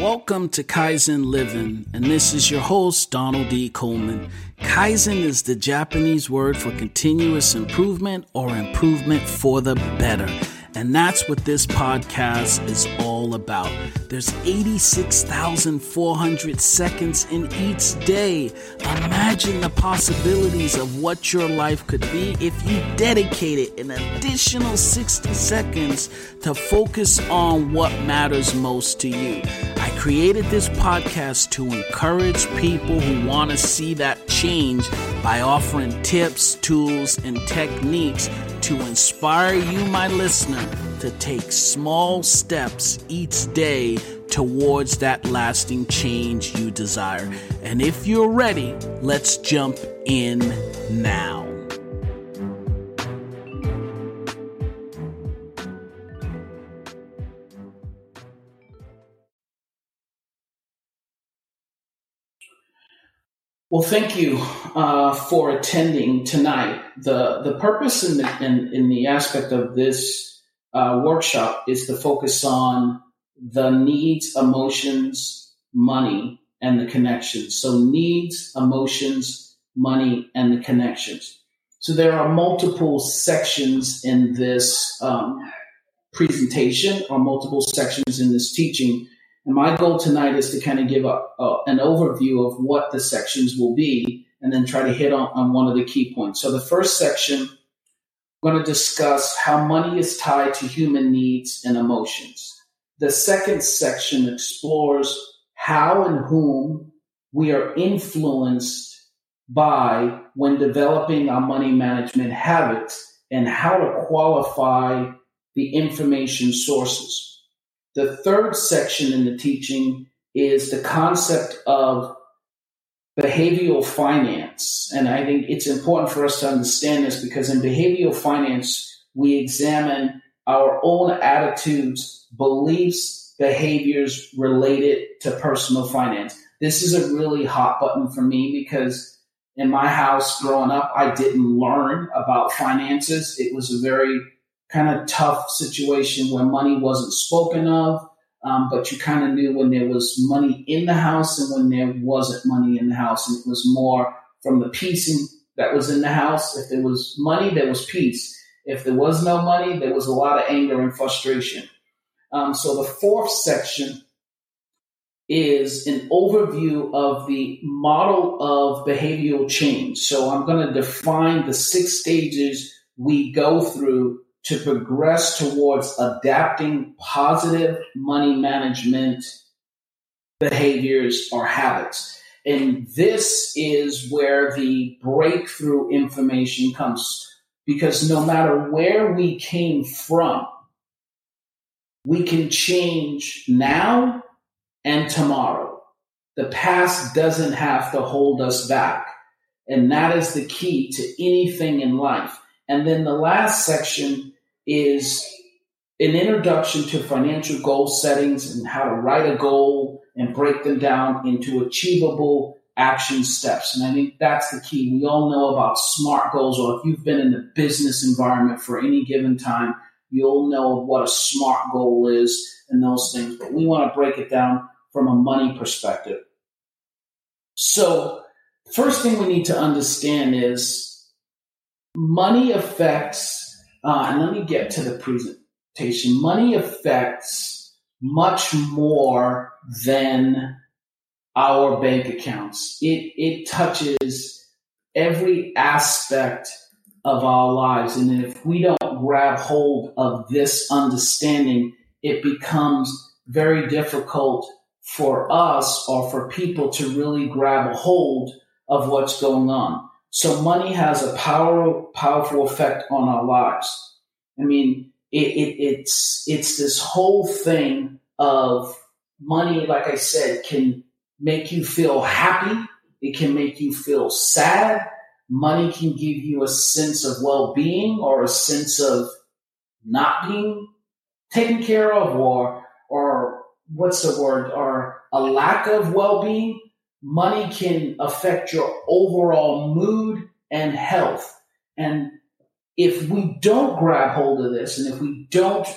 Welcome to Kaizen Living, and this is your host, Donald D. Coleman. Kaizen is the Japanese word for continuous improvement or improvement for the better. And that's what this podcast is all about. There's 86,400 seconds in each day. Imagine the possibilities of what your life could be if you dedicated an additional 60 seconds to focus on what matters most to you. I created this podcast to encourage people who want to see that change by offering tips, tools, and techniques to inspire you, my listener, to take small steps each day towards that lasting change you desire. And if you're ready, let's jump in now. Well, thank you uh, for attending tonight. the The purpose in the in, in the aspect of this uh, workshop is to focus on the needs, emotions, money, and the connections. So, needs, emotions, money, and the connections. So, there are multiple sections in this um, presentation, or multiple sections in this teaching and my goal tonight is to kind of give a, a, an overview of what the sections will be and then try to hit on, on one of the key points. So the first section, going to discuss how money is tied to human needs and emotions. The second section explores how and whom we are influenced by when developing our money management habits and how to qualify the information sources. The third section in the teaching is the concept of behavioral finance. And I think it's important for us to understand this because in behavioral finance, we examine our own attitudes, beliefs, behaviors related to personal finance. This is a really hot button for me because in my house growing up, I didn't learn about finances. It was a very kind of tough situation where money wasn't spoken of, um, but you kind of knew when there was money in the house and when there wasn't money in the house. And it was more from the peace that was in the house. If there was money, there was peace. If there was no money, there was a lot of anger and frustration. Um, so the fourth section is an overview of the model of behavioral change. So I'm going to define the six stages we go through to progress towards adapting positive money management behaviors or habits. And this is where the breakthrough information comes because no matter where we came from, we can change now and tomorrow. The past doesn't have to hold us back. And that is the key to anything in life. And then the last section is an introduction to financial goal settings and how to write a goal and break them down into achievable action steps. And I think that's the key. We all know about SMART goals, or if you've been in the business environment for any given time, you'll know what a SMART goal is and those things. But we want to break it down from a money perspective. So, first thing we need to understand is money affects uh, and let me get to the presentation. Money affects much more than our bank accounts. It, it touches every aspect of our lives. And if we don't grab hold of this understanding, it becomes very difficult for us or for people to really grab a hold of what's going on. So money has a power, powerful effect on our lives. I mean, it, it, it's it's this whole thing of money. Like I said, can make you feel happy. It can make you feel sad. Money can give you a sense of well-being or a sense of not being taken care of, or or what's the word, or a lack of well-being money can affect your overall mood and health. And if we don't grab hold of this and if we don't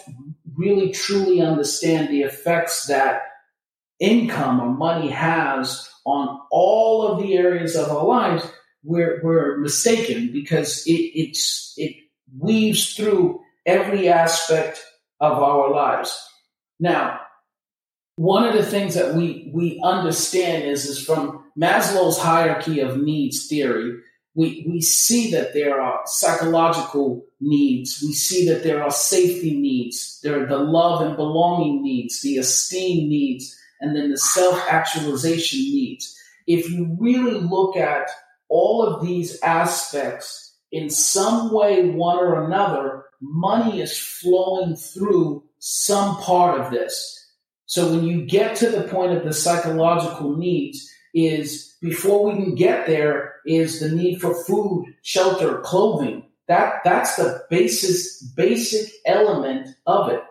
really truly understand the effects that income or money has on all of the areas of our lives, we're, we're mistaken because it, it weaves through every aspect of our lives. Now, one of the things that we, we understand is, is from Maslow's hierarchy of needs theory, we, we see that there are psychological needs. We see that there are safety needs. There are the love and belonging needs, the esteem needs, and then the self actualization needs. If you really look at all of these aspects in some way, one or another, money is flowing through some part of this. So when you get to the point of the psychological needs, is before we can get there is the need for food, shelter, clothing. That that's the basis basic element of it.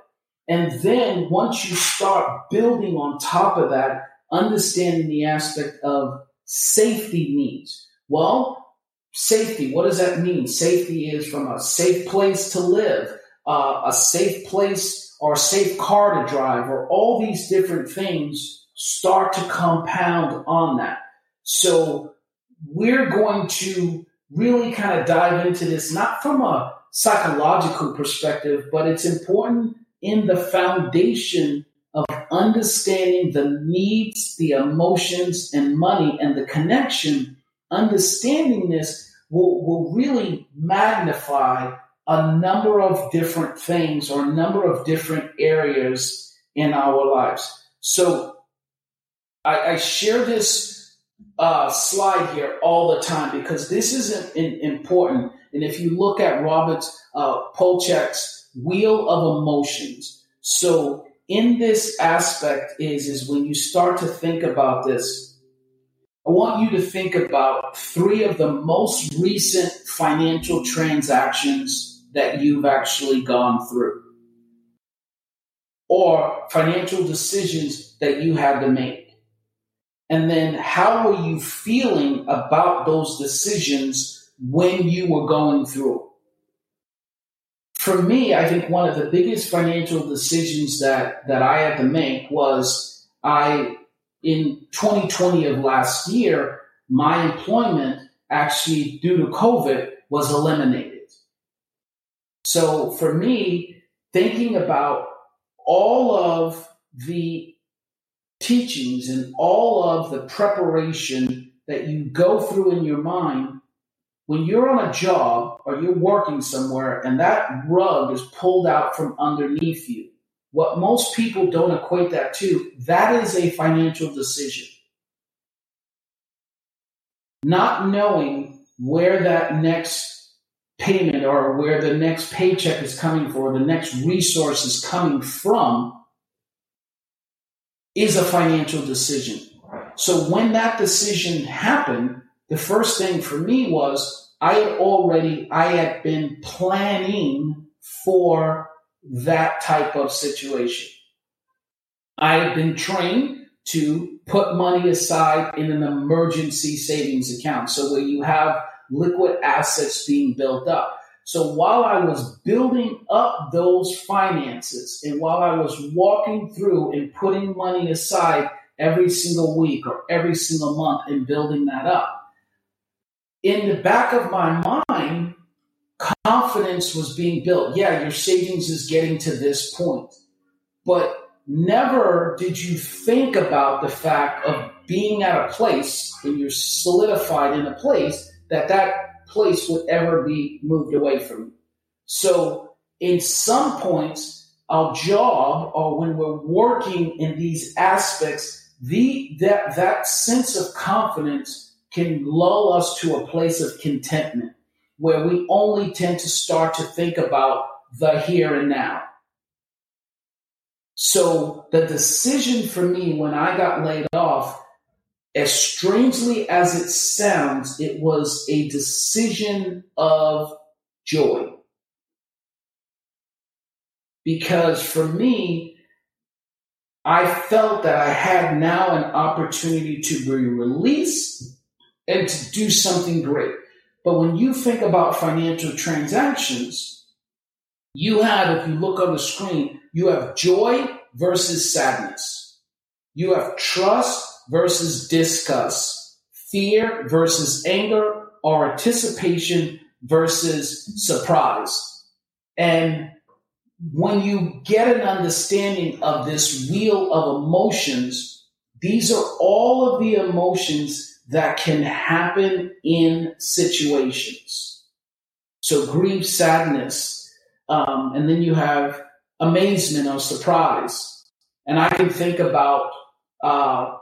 And then once you start building on top of that, understanding the aspect of safety needs. Well, safety, what does that mean? Safety is from a safe place to live, uh, a safe place or safe car to drive, or all these different things start to compound on that. So we're going to really kind of dive into this, not from a psychological perspective, but it's important in the foundation of understanding the needs, the emotions, and money and the connection. Understanding this will, will really magnify a number of different things or a number of different areas in our lives. So I, I share this uh, slide here all the time because this is in, in, important. And if you look at Robert uh, Plutchik's Wheel of Emotions, so in this aspect is is when you start to think about this, I want you to think about three of the most recent financial transactions that you've actually gone through or financial decisions that you had to make. And then how were you feeling about those decisions when you were going through? For me, I think one of the biggest financial decisions that, that I had to make was I, in 2020 of last year, my employment actually, due to COVID, was eliminated. So for me, thinking about all of the teachings and all of the preparation that you go through in your mind when you're on a job or you're working somewhere and that rug is pulled out from underneath you. What most people don't equate that to, that is a financial decision. Not knowing where that next payment or where the next paycheck is coming for, the next resource is coming from, is a financial decision. So when that decision happened, the first thing for me was I had already, I had been planning for that type of situation. I had been trained to put money aside in an emergency savings account. So where you have liquid assets being built up. So while I was building up those finances and while I was walking through and putting money aside every single week or every single month and building that up, in the back of my mind, confidence was being built. Yeah, your savings is getting to this point, but never did you think about the fact of being at a place when you're solidified in a place that that place would ever be moved away from you. So, in some points, our job or when we're working in these aspects, the that that sense of confidence can lull us to a place of contentment where we only tend to start to think about the here and now. So the decision for me when I got laid off as strangely as it sounds, it was a decision of joy. Because for me, I felt that I had now an opportunity to be released and to do something great. But when you think about financial transactions, you have, if you look on the screen, you have joy versus sadness. You have trust versus disgust, fear versus anger, or anticipation versus surprise. And when you get an understanding of this wheel of emotions, these are all of the emotions that can happen in situations. So grief, sadness, um, and then you have amazement or surprise. And I can think about uh,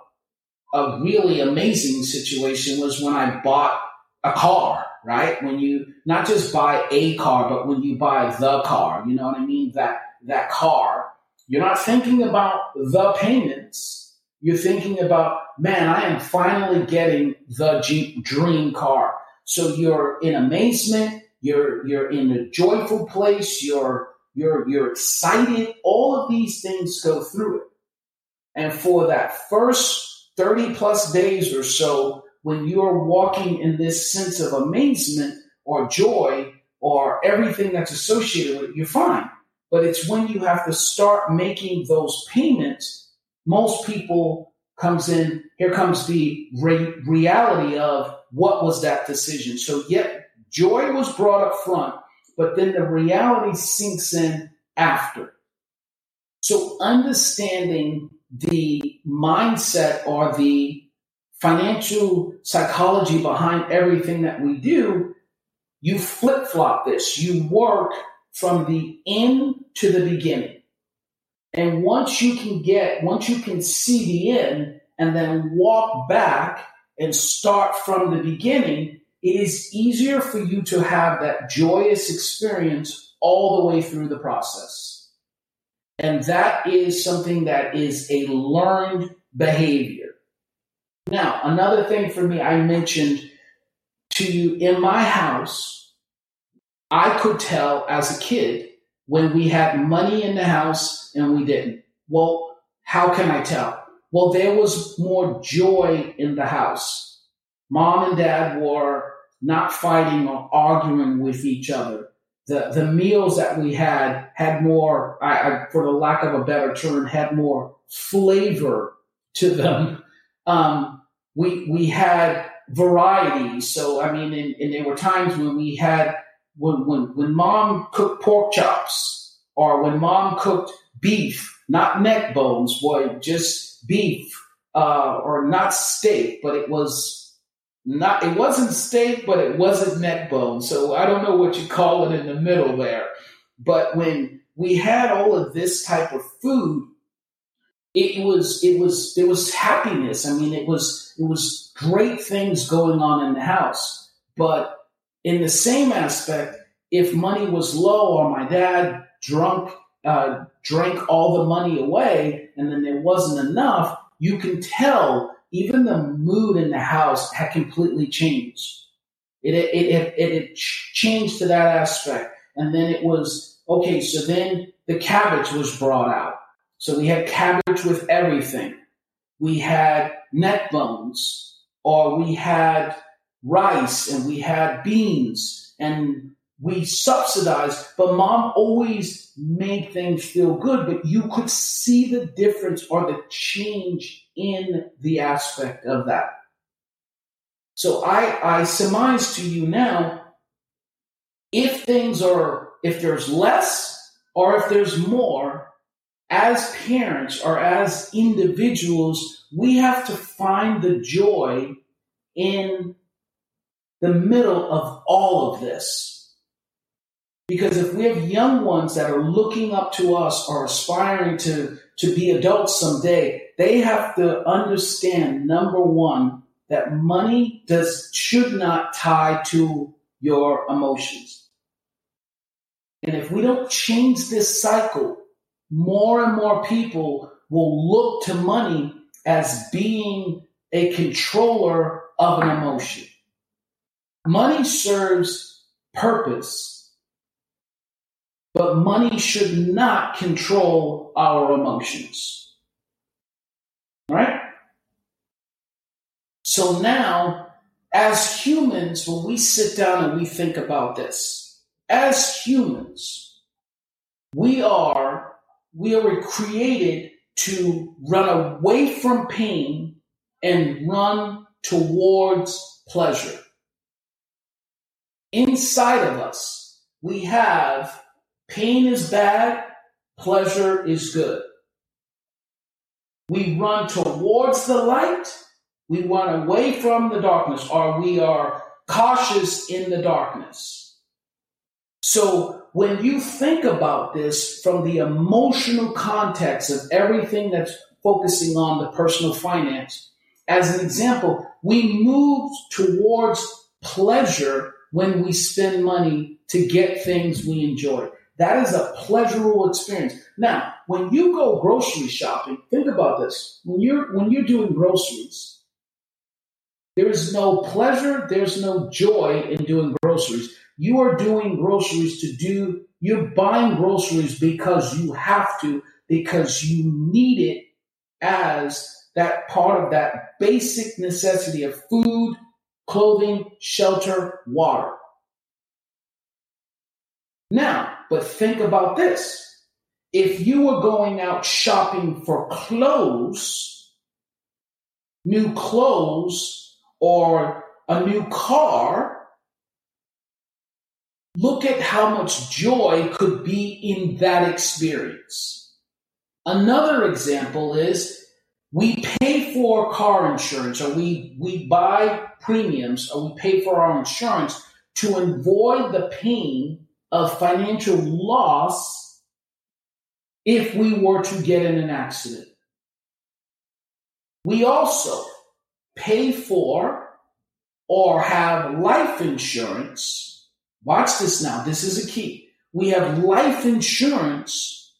a really amazing situation was when I bought a car, right? When you not just buy a car, but when you buy the car, you know what I mean? That that car, you're not thinking about the payments. You're thinking about, man, I am finally getting the dream car. So you're in amazement, you're you're in a joyful place, you're you're you're excited. All of these things go through it. And for that first 30 plus days or so, when you're walking in this sense of amazement or joy or everything that's associated with it, you're fine. But it's when you have to start making those payments, most people comes in, here comes the re- reality of what was that decision. So yet joy was brought up front, but then the reality sinks in after. So understanding the mindset or the financial psychology behind everything that we do, you flip flop this. You work from the end to the beginning. And once you can get, once you can see the end and then walk back and start from the beginning, it is easier for you to have that joyous experience all the way through the process. And that is something that is a learned behavior. Now, another thing for me, I mentioned to you in my house, I could tell as a kid when we had money in the house and we didn't. Well, how can I tell? Well, there was more joy in the house. Mom and dad were not fighting or arguing with each other. The, the meals that we had had more, I, I, for the lack of a better term, had more flavor to them um, we we had variety. So I mean, and, and, there were times when we had when when when mom cooked pork chops or when mom cooked beef, not neck bones, boy, just beef, uh, or not steak, but it was not it wasn't steak, but it wasn't neck bone. So I don't know what you call it in the middle there. But when we had all of this type of food, it was it was it was happiness. I mean, it was it was great things going on in the house. But in the same aspect, if money was low or my dad drunk uh, drank all the money away and then there wasn't enough, you can tell even the mood in the house had completely changed. It it it, it, it changed to that aspect, and then it was okay. So then the cabbage was brought out so we had cabbage with everything. We had neck bones, or we had rice, and we had beans, and we subsidized. But mom always made things feel good, but you could see the difference or the change in the aspect of that. So I, I surmise to you now, if things are, if there's less or if there's more, as parents or as individuals, we have to find the joy in the middle of all of this. Because if we have young ones that are looking up to us or aspiring to, to be adults someday, they have to understand number one, that money does should not tie to your emotions. And if we don't change this cycle, more and more people will look to money as being a controller of an emotion. Money serves purpose, but money should not control our emotions. Right? So now, as humans, when we sit down and we think about this, as humans, we are we are created to run away from pain and run towards pleasure. Inside of us, we have pain is bad, pleasure is good. We run towards the light, we run away from the darkness, or we are cautious in the darkness. So when you think about this from the emotional context of everything that's focusing on the personal finance, as an example, we move towards pleasure when we spend money to get things we enjoy. That is a pleasurable experience. Now, when you go grocery shopping, think about this. When you're when you're doing groceries, there's no pleasure, there's no joy in doing groceries. You are doing groceries to do you're buying groceries because you have to, because you need it as that part of that basic necessity of food, clothing, shelter, water. Now, but think about this. If you were going out shopping for clothes, new clothes, or a new car, look at how much joy could be in that experience. Another example is we pay for car insurance or we, we buy premiums or we pay for our insurance to avoid the pain of financial loss if we were to get in an accident. We also pay for or have life insurance. Watch this now. This is a key. We have life insurance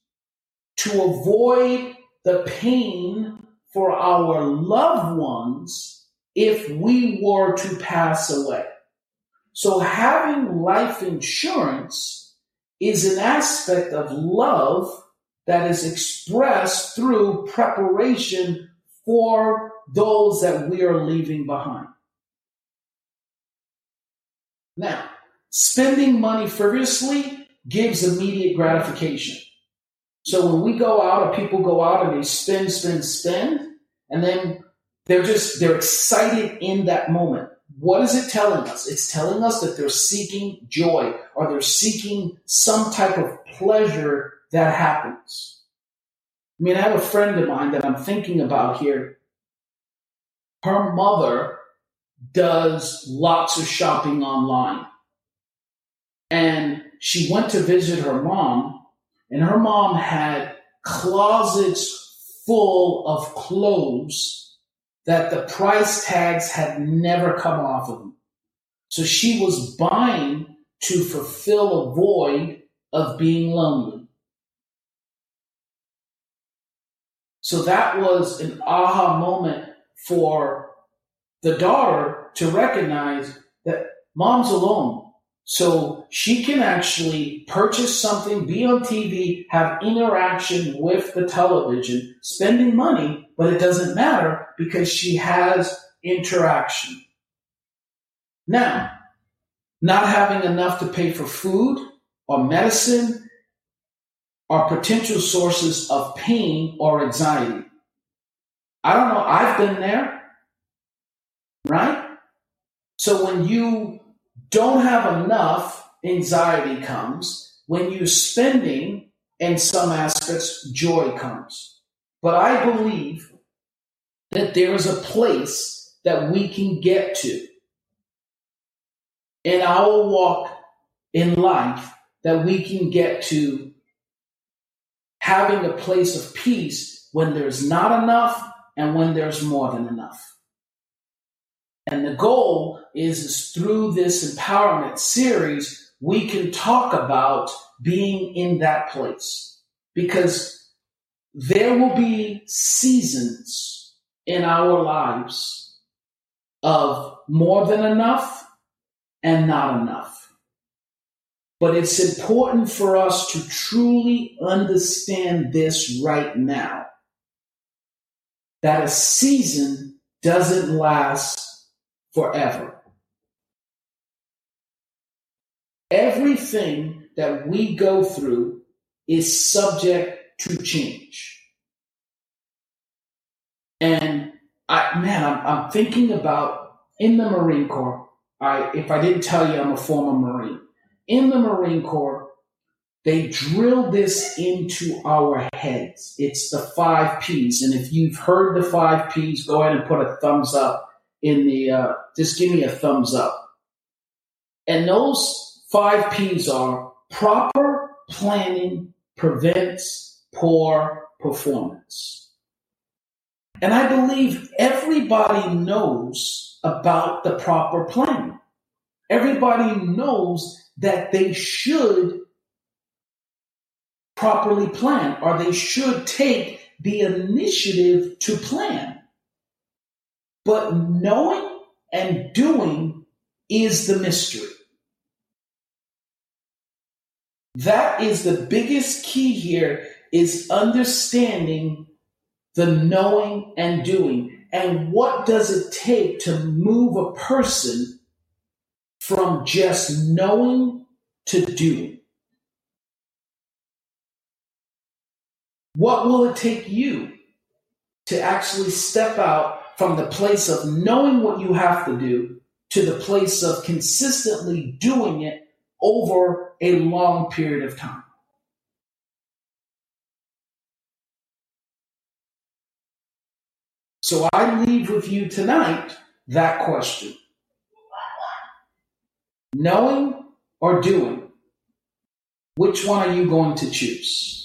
to avoid the pain for our loved ones if we were to pass away. So having life insurance is an aspect of love that is expressed through preparation for those that we are leaving behind. Now, spending money frivolously gives immediate gratification. So when we go out or people go out and they spend, spend, spend, and then they're just, they're excited in that moment. What is it telling us? It's telling us that they're seeking joy or they're seeking some type of pleasure that happens. I mean, I have a friend of mine that I'm thinking about here. Her mother does lots of shopping online. And she went to visit her mom and her mom had closets full of clothes that the price tags had never come off of them. So she was buying to fulfill a void of being lonely. So that was an aha moment for the daughter to recognize that mom's alone. So she can actually purchase something, be on TV, have interaction with the television, spending money, but it doesn't matter because she has interaction. Now, not having enough to pay for food or medicine are potential sources of pain or anxiety. I don't know, I've been there, right? So when you don't have enough, anxiety comes. When you're spending, in some aspects, joy comes. But I believe that there is a place that we can get to in our walk in life that we can get to having a place of peace when there's not enough and when there's more than enough. And the goal is, is through this empowerment series, we can talk about being in that place because there will be seasons in our lives of more than enough and not enough. But it's important for us to truly understand this right now that a season doesn't last forever. Everything that we go through is subject to change. And I, man, I'm, I'm thinking about in the Marine Corps. I, if I didn't tell you, I'm a former Marine. In the Marine Corps, they drill this into our heads. It's the five P's. And if you've heard the five P's, go ahead and put a thumbs up in the, uh, just give me a thumbs up. And those five P's are proper planning prevents poor performance. And I believe everybody knows about the proper planning. Everybody knows that they should properly plan or they should take the initiative to plan. But knowing and doing is the mystery. That is the biggest key here is understanding the knowing and doing. And what does it take to move a person from just knowing to doing? What will it take you to actually step out from the place of knowing what you have to do to the place of consistently doing it over a long period of time? So I leave with you tonight that question. Knowing or doing, which one are you going to choose?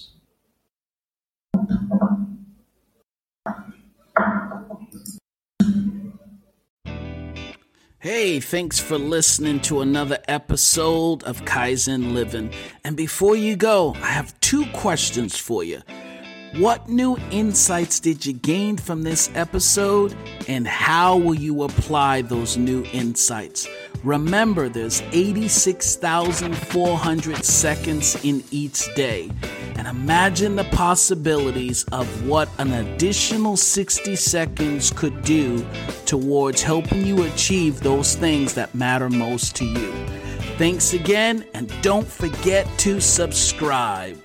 Hey, thanks for listening to another episode of Kaizen Living. And before you go, I have two questions for you. What new insights did you gain from this episode, and how will you apply those new insights? Remember, there's 86,400 seconds in each day. And imagine the possibilities of what an additional 60 seconds could do towards helping you achieve those things that matter most to you. Thanks again, and don't forget to subscribe.